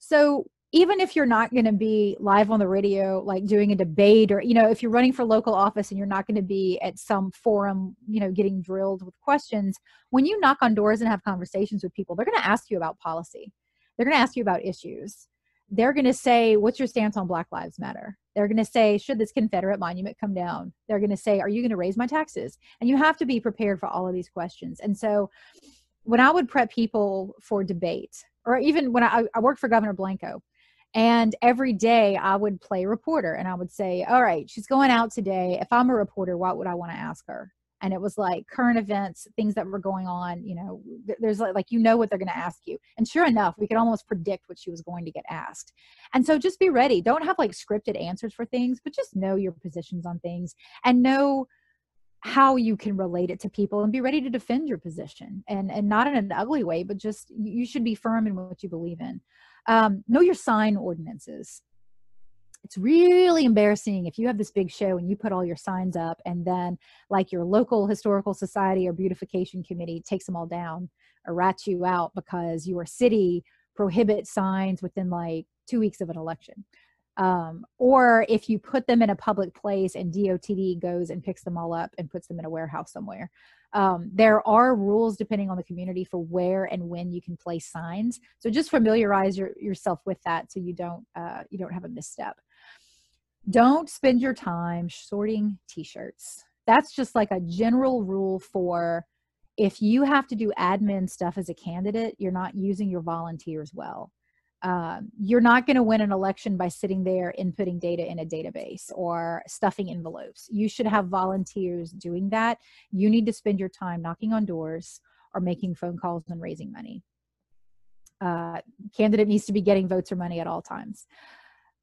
So even if you're not going to be live on the radio, like doing a debate, or you know, if you're running for local office and you're not going to be at some forum, you know, getting drilled with questions, when you knock on doors and have conversations with people, they're going to ask you about policy. They're going to ask you about issues. They're going to say, What's your stance on Black Lives Matter? They're going to say, Should this Confederate monument come down? They're going to say, Are you going to raise my taxes? And you have to be prepared for all of these questions. And so when I would prep people for debate, or even when I, I worked for Governor Blanco, and every day I would play reporter and I would say, All right, she's going out today. If I'm a reporter, what would I want to ask her? And it was like current events things that were going on you know there's like, like you know what they're going to ask you. And sure enough we could almost predict what she was going to get asked. And so just be ready. Don't have like scripted answers for things but just know your positions on things and know how you can relate it to people and be ready to defend your position and and not in an ugly way but just you should be firm in what you believe in. Um, know your sign ordinances it's really embarrassing if you have this big show and you put all your signs up and then like your local historical society or beautification committee takes them all down or rats you out because your city prohibits signs within like two weeks of an election um, or if you put them in a public place and DOTD goes and picks them all up and puts them in a warehouse somewhere. Um, there are rules depending on the community for where and when you can place signs. So just familiarize your, yourself with that so you don't uh, you don't have a misstep don't spend your time sorting t-shirts. That's just like a general rule for if you have to do admin stuff as a candidate you're not using your volunteers well. Um, you're not going to win an election by sitting there inputting data in a database or stuffing envelopes. You should have volunteers doing that. You need to spend your time knocking on doors or making phone calls and raising money. Uh, candidate needs to be getting votes or money at all times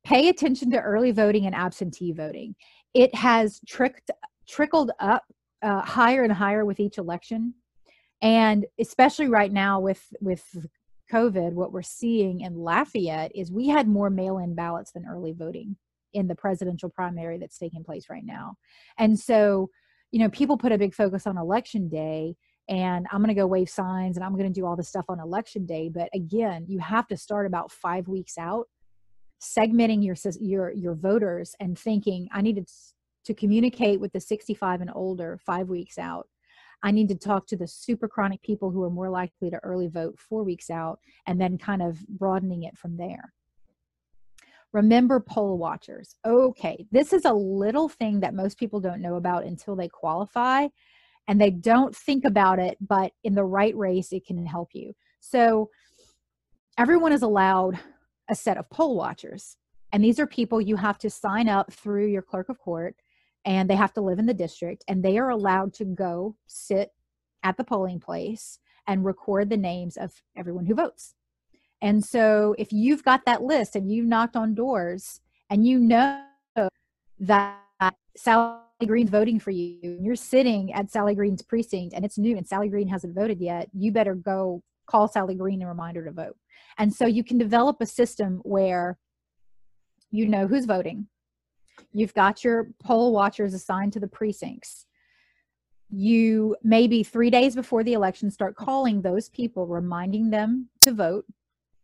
pay attention to early voting and absentee voting. It has tricked trickled up uh, higher and higher with each election. And especially right now with with covid what we're seeing in lafayette is we had more mail-in ballots than early voting in the presidential primary that's taking place right now. And so you know people put a big focus on election day and i'm going to go wave signs and i'm going to do all this stuff on election day. But again you have to start about five weeks out segmenting your your your voters and thinking i need to, to communicate with the 65 and older five weeks out. I need to talk to the super chronic people who are more likely to early vote four weeks out and then kind of broadening it from there. Remember poll watchers. Okay this is a little thing that most people don't know about until they qualify and they don't think about it but in the right race it can help you. So everyone is allowed a set of poll watchers. And these are people you have to sign up through your clerk of court and they have to live in the district and they are allowed to go sit at the polling place and record the names of everyone who votes. And so if you've got that list and you've knocked on doors and you know that Sally Green's voting for you, and you're sitting at Sally Green's precinct and it's new and Sally Green hasn't voted yet, you better go call Sally Green and remind her to vote. And so you can develop a system where you know who's voting. You've got your poll watchers assigned to the precincts. You maybe three days before the election start calling those people, reminding them to vote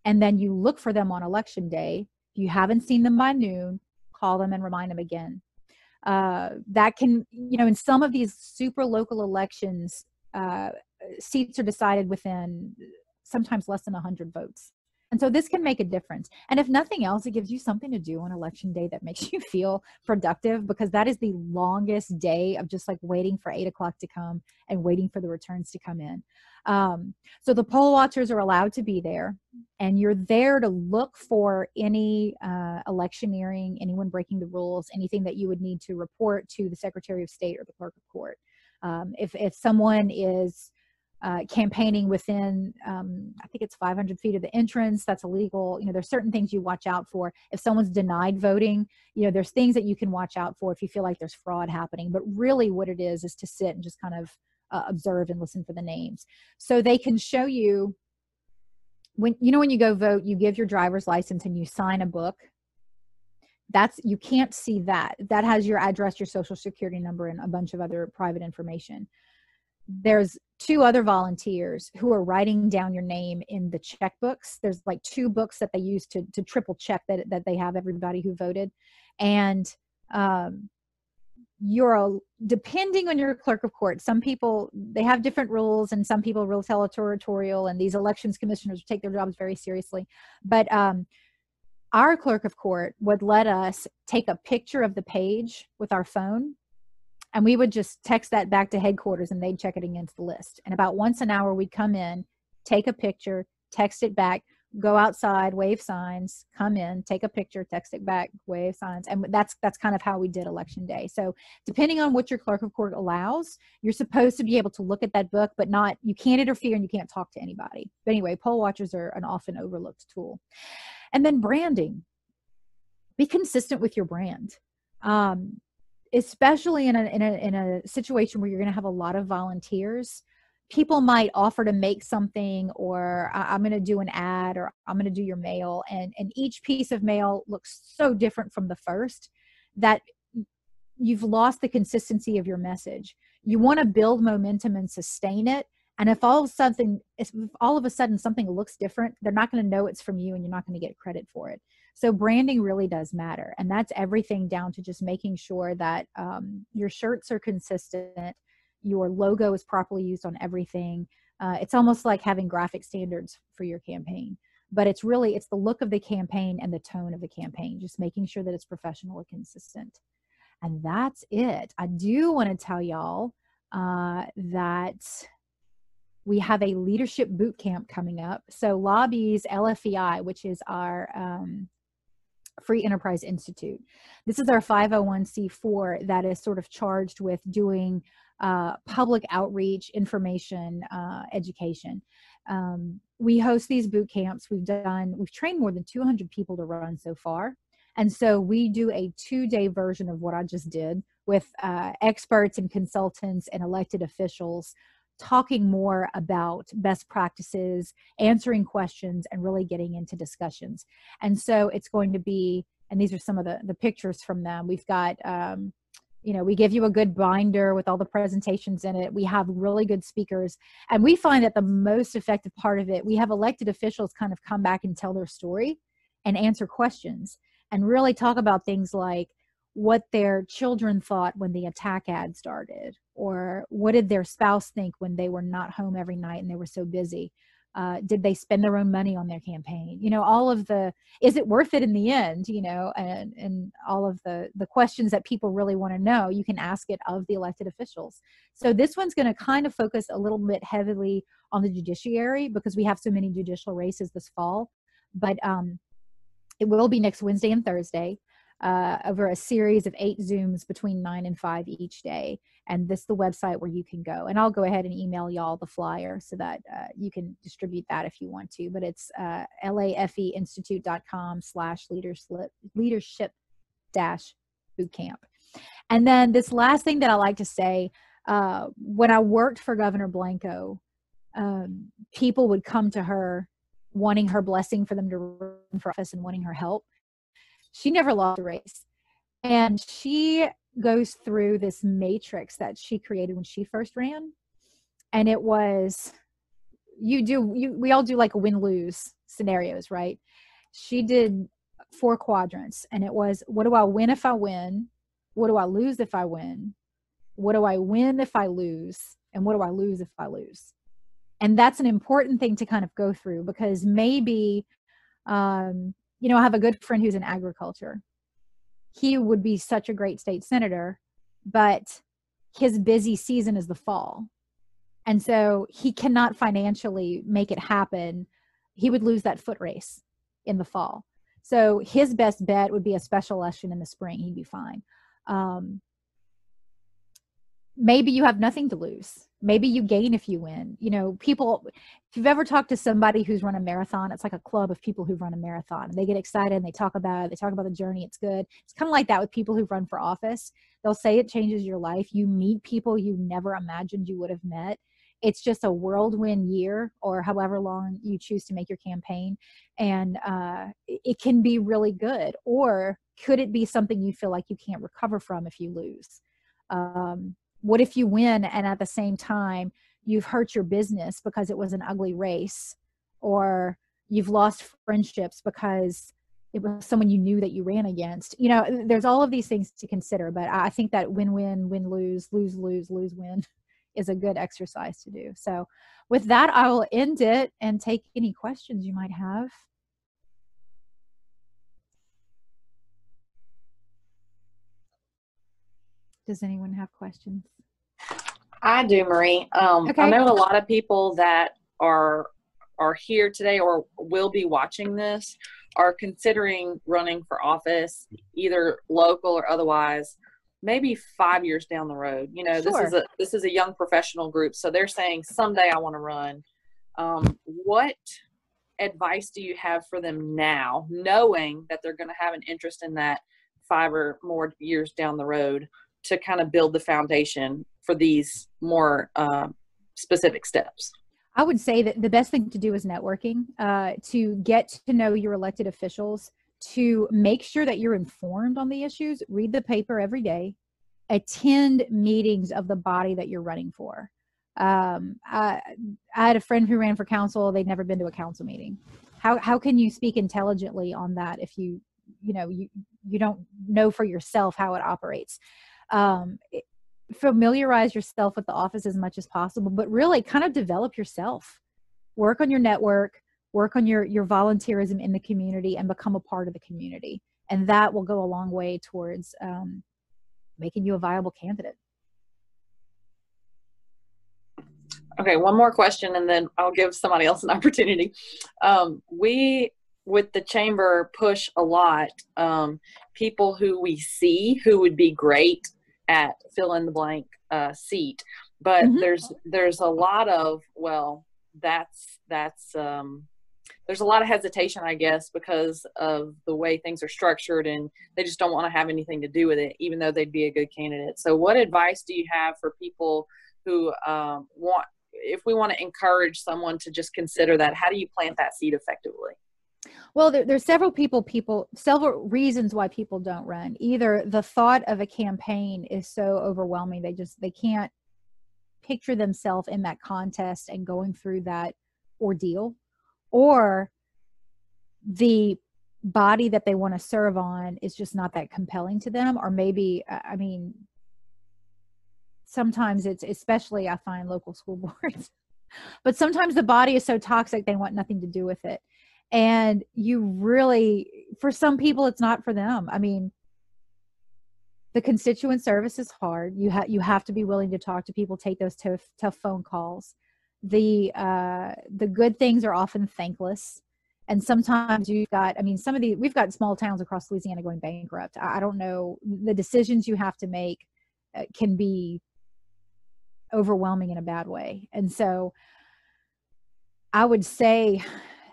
and then you look for them on election day. If you haven't seen them by noon, call them and remind them again. Uh, that can, you know, in some of these super local elections, uh, seats are decided within sometimes less than 100 votes. And so this can make a difference. And if nothing else, it gives you something to do on election day that makes [laughs] you feel productive because that is the longest day of just like waiting for eight o'clock to come and waiting for the returns to come in. Um, so the poll watchers are allowed to be there and you're there to look for any uh, electioneering, anyone breaking the rules, anything that you would need to report to the Secretary of State or the Clerk of Court. Um, if, if someone is uh, campaigning within um, i think it's 500 feet of the entrance. That's illegal. You know there's certain things you watch out for. If someone's denied voting you know there's things that you can watch out for if you feel like there's fraud happening. But really what it is is to sit and just kind of uh, observe and listen for the names. So they can show you when you know when you go vote you give your driver's license and you sign a book. That's you can't see that. That has your address your social security number and a bunch of other private information there's two other volunteers who are writing down your name in the checkbooks. There's like two books that they use to, to triple check that, that they have everybody who voted. And um, you're a, depending on your clerk of court, some people, they have different rules and some people real territorial and these elections commissioners take their jobs very seriously. But um, our clerk of court would let us take a picture of the page with our phone and we would just text that back to headquarters and they'd check it against the list. And about once an hour we'd come in take a picture text it back go outside wave signs come in take a picture text it back wave signs and that's that's kind of how we did election day. So depending on what your clerk of court allows you're supposed to be able to look at that book but not you can't interfere and you can't talk to anybody. But anyway poll watchers are an often overlooked tool. And then branding. Be consistent with your brand. Um, especially in a, in a in a situation where you're going to have a lot of volunteers people might offer to make something or i'm going to do an ad or i'm going to do your mail and and each piece of mail looks so different from the first that you've lost the consistency of your message. You want to build momentum and sustain it and if all of a sudden if all of a sudden something looks different they're not going to know it's from you and you're not going to get credit for it so branding really does matter. And that's everything down to just making sure that um, your shirts are consistent, your logo is properly used on everything. Uh, it's almost like having graphic standards for your campaign but it's really it's the look of the campaign and the tone of the campaign just making sure that it's professional and consistent and that's it i do want to tell y'all uh, that we have a leadership boot camp coming up so LABI's lfei which is our um, Free Enterprise Institute. This is our 501c4 that is sort of charged with doing uh, public outreach, information, uh, education. Um, we host these boot camps. We've done, we've trained more than 200 people to run so far. And so we do a two day version of what I just did with uh, experts and consultants and elected officials talking more about best practices, answering questions, and really getting into discussions. And so it's going to be, and these are some of the, the pictures from them. We've got, um, you know, we give you a good binder with all the presentations in it. We have really good speakers. And we find that the most effective part of it, we have elected officials kind of come back and tell their story and answer questions and really talk about things like what their children thought when the attack ad started or what did their spouse think when they were not home every night and they were so busy? Uh, did they spend their own money on their campaign? You know all of the is it worth it in the end? You know and and all of the the questions that people really want to know you can ask it of the elected officials. So this one's going to kind of focus a little bit heavily on the judiciary because we have so many judicial races this fall but um it will be next wednesday and thursday uh, over a series of eight Zooms between nine and five each day. And this is the website where you can go. And I'll go ahead and email y'all the flyer so that uh, you can distribute that if you want to. But it's uh, lafeinstitute.com slash leadership dash bootcamp. And then this last thing that I like to say, uh, when I worked for Governor Blanco, um, people would come to her wanting her blessing for them to run for office and wanting her help she never lost a race. And she goes through this matrix that she created when she first ran. And it was you do you we all do like win lose scenarios, right? She did four quadrants and it was what do I win if I win? What do I lose if I win? What do I win if I lose? And what do I lose if I lose? And that's an important thing to kind of go through because maybe um, you know, I have a good friend who's in agriculture. He would be such a great state senator, but his busy season is the fall. And so he cannot financially make it happen. He would lose that foot race in the fall. So his best bet would be a special election in the spring. He'd be fine. Um, maybe you have nothing to lose maybe you gain if you win. You know people if you've ever talked to somebody who's run a marathon it's like a club of people who've run a marathon and they get excited and they talk about it they talk about the journey it's good. It's kind of like that with people who've run for office. They'll say it changes your life. You meet people you never imagined you would have met. It's just a whirlwind year or however long you choose to make your campaign and uh, it can be really good. Or could it be something you feel like you can't recover from if you lose? Um, what if you win and at the same time you've hurt your business because it was an ugly race? Or you've lost friendships because it was someone you knew that you ran against? You know there's all of these things to consider but i think that win win win lose lose lose lose win [laughs] is a good exercise to do. So with that i will end it and take any questions you might have Does anyone have questions? I do, Marie. Um, okay. I know a lot of people that are are here today or will be watching this are considering running for office, either local or otherwise. Maybe five years down the road. You know, sure. this is a this is a young professional group, so they're saying someday I want to run. Um, what advice do you have for them now, knowing that they're going to have an interest in that five or more years down the road? To kind of build the foundation for these more uh, specific steps? I would say that the best thing to do is networking, uh, to get to know your elected officials, to make sure that you're informed on the issues, read the paper every day, attend meetings of the body that you're running for. Um, I, I had a friend who ran for council, they'd never been to a council meeting. How, how can you speak intelligently on that if you, you know, you, you don't know for yourself how it operates? Um, familiarize yourself with the office as much as possible but really kind of develop yourself. Work on your network work on your your volunteerism in the community and become a part of the community. And that will go a long way towards um, making you a viable candidate. Okay one more question and then i'll give somebody else an [laughs] opportunity. Um, we with the chamber push a lot um, people who we see who would be great at fill in the blank uh, seat but mm-hmm. there's there's a lot of well that's that's um there's a lot of hesitation, I guess, because of the way things are structured, and they just don't want to have anything to do with it, even though they'd be a good candidate. So, what advice do you have for people who um, want, if we want to encourage someone to just consider that? How do you plant that seed effectively? Well, there, there's several people, people, several reasons why people don't run. Either the thought of a campaign is so overwhelming, they just they can't picture themselves in that contest and going through that ordeal or the body that they want to serve on is just not that compelling to them or maybe i mean sometimes it's especially i find local school [laughs] boards but sometimes the body is so toxic they want nothing to do with it and you really for some people it's not for them. I mean the constituent service is hard. You have you have to be willing to talk to people take those tough tough phone calls. The uh, the good things are often thankless and sometimes you've got i mean some of the we've got small towns across louisiana going bankrupt. I, I don't know the decisions you have to make uh, can be overwhelming in a bad way. And so i would say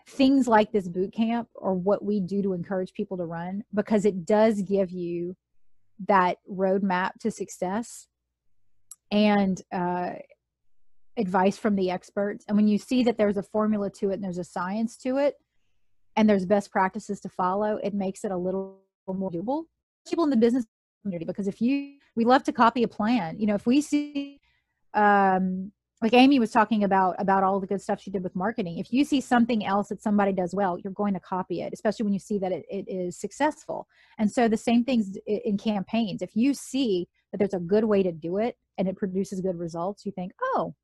things like this boot camp or what we do to encourage people to run because it does give you that roadmap to success and uh, advice from the experts. And when you see that there's a formula to it and there's a science to it and there's best practices to follow it makes it a little more doable. People in the business community because if you we love to copy a plan. You know if we see um like amy was talking about about all the good stuff she did with marketing if you see something else that somebody does well you're going to copy it especially when you see that it, it is successful and so the same things in campaigns if you see that there's a good way to do it and it produces good results you think oh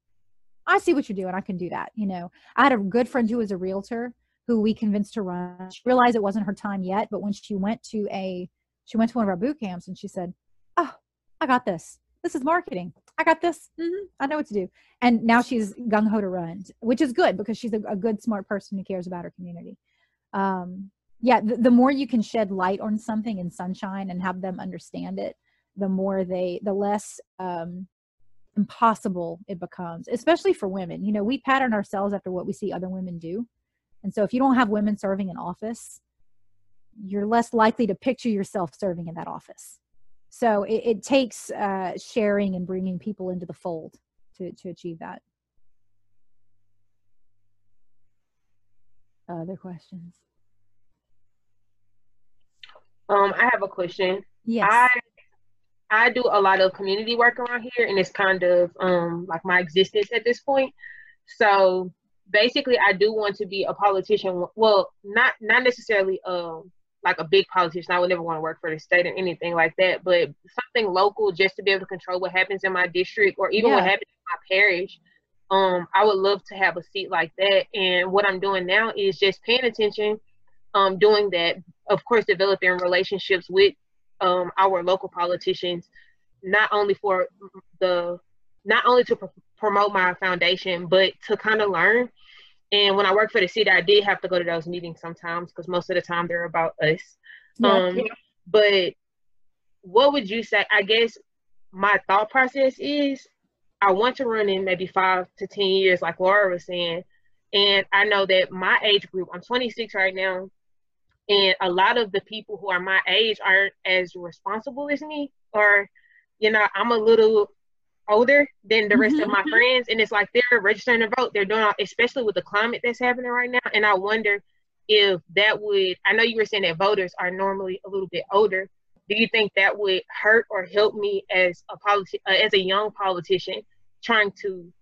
I see what you're doing. I can do that. You know, I had a good friend who was a realtor who we convinced to run. She realized it wasn't her time yet, but when she went to a, she went to one of our boot camps and she said, "Oh, I got this. This is marketing. I got this. Mm-hmm. I know what to do." And now she's gung ho to run, which is good because she's a, a, good, smart person who cares about her community. Um, yeah, the, the more you can shed light on something in sunshine and have them understand it, the more they, the less um, impossible it becomes, especially for women. You know, we pattern ourselves after what we see other women do. And so if you don't have women serving in office, you're less likely to picture yourself serving in that office. So it, it takes uh, sharing and bringing people into the fold to, to achieve that. Other questions? Um, I have a question. Yes. I I do a lot of community work around here, and it's kind of um, like my existence at this point. So basically, I do want to be a politician. Well, not not necessarily um, like a big politician. I would never want to work for the state or anything like that, but something local just to be able to control what happens in my district or even yeah. what happens in my parish. Um, I would love to have a seat like that. And what I'm doing now is just paying attention, um, doing that. Of course, developing relationships with um, our local politicians, not only for the, not only to pr- promote my foundation, but to kind of learn. And when I worked for the city, I did have to go to those meetings sometimes because most of the time they're about us. Yeah, um, yeah. But what would you say? I guess my thought process is I want to run in maybe five to 10 years, like Laura was saying. And I know that my age group, I'm 26 right now, and a lot of the people who are my age aren't as responsible as me or you know i'm a little older than the rest mm-hmm. of my friends and it's like they're registering to vote. They're doing especially with the climate that's happening right now and i wonder if that would i know you were saying that voters are normally a little bit older. Do you think that would hurt or help me as a politi- uh, as a young politician trying to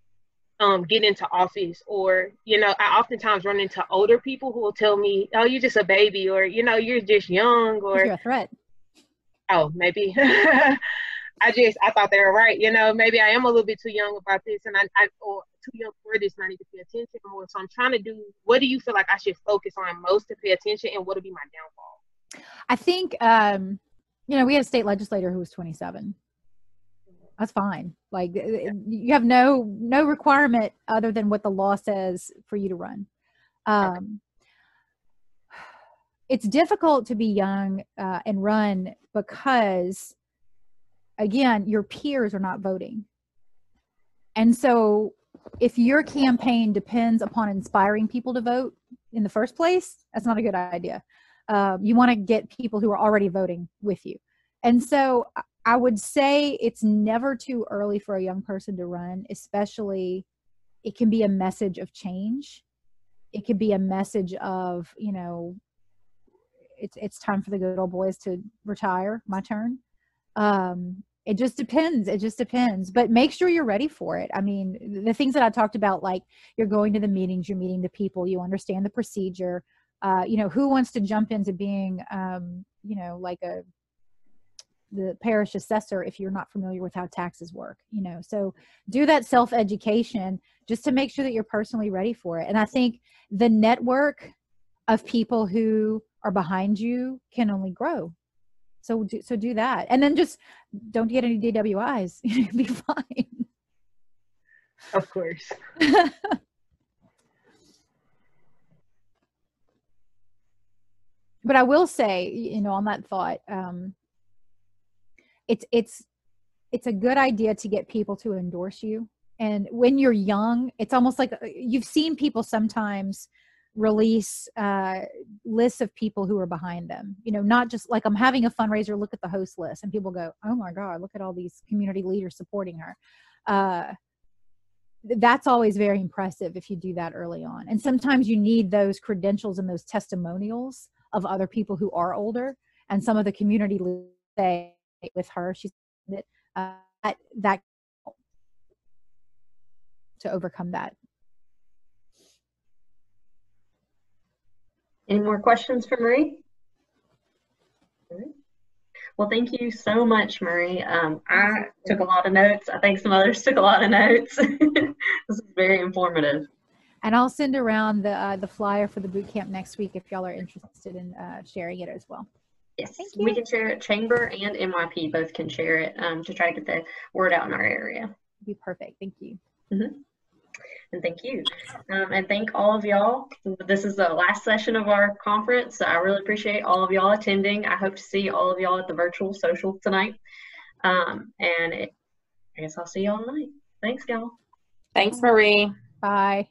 um, get into office? Or you know i oftentimes run into older people who will tell me oh you're just a baby or you know you're just young or you're a threat. Oh maybe [laughs] i just i thought they were right you know maybe i am a little bit too young about this and i, I or too young for this and i need to pay attention more. So i'm trying to do what do you feel like i should focus on most to pay attention and what would be my downfall? I think um you know we had a state legislator who was 27 that's fine. Like yeah. you have no no requirement other than what the law says for you to run. Um okay. it's difficult to be young uh, and run because again your peers are not voting and so if your campaign depends upon inspiring people to vote in the first place, that's not a good idea. Um, you want to get people who are already voting with you. And so I would say it's never too early for a young person to run, especially it can be a message of change. It could be a message of, you know, it's it's time for the good old boys to retire, my turn. Um, it just depends. It just depends. But make sure you're ready for it. I mean, the things that I talked about, like you're going to the meetings, you're meeting the people, you understand the procedure. Uh, you know, who wants to jump into being, um, you know, like a the parish assessor if you're not familiar with how taxes work you know so do that self education just to make sure that you're personally ready for it and i think the network of people who are behind you can only grow so do, so do that. And then just don't get any dwis [laughs] You'll be fine. Of course. [laughs] But i will say you know on that thought um it's it's it's a good idea to get people to endorse you. And when you're young it's almost like uh, you've seen people sometimes release uh, lists of people who are behind them you know not just like i'm having a fundraiser look at the host list and people go oh my god look at all these community leaders supporting her uh, that's always very impressive if you do that early on and sometimes you need those credentials and those testimonials of other people who are older and some of the community say with her. She's that uh, that, that to overcome that. Any more questions for Marie? Well, thank you so much, Marie. Um, I took a lot of notes. I think some others [laughs] took a lot of notes. [laughs] this is very informative. And I'll send around the uh, the flyer for the boot camp next week if y'all are interested in uh, sharing it as well. Yes, we can share it. Chamber and MYP both can share it um, to try to get the word out in our area. Be perfect. Thank you. Mm-hmm. And thank you. Um, and thank all of y'all. This is the last session of our conference. So I really appreciate all of y'all attending. I hope to see all of y'all at the virtual social tonight. Um, and it, I guess I'll see y'all tonight. Thanks, y'all. Thanks, Marie. Bye.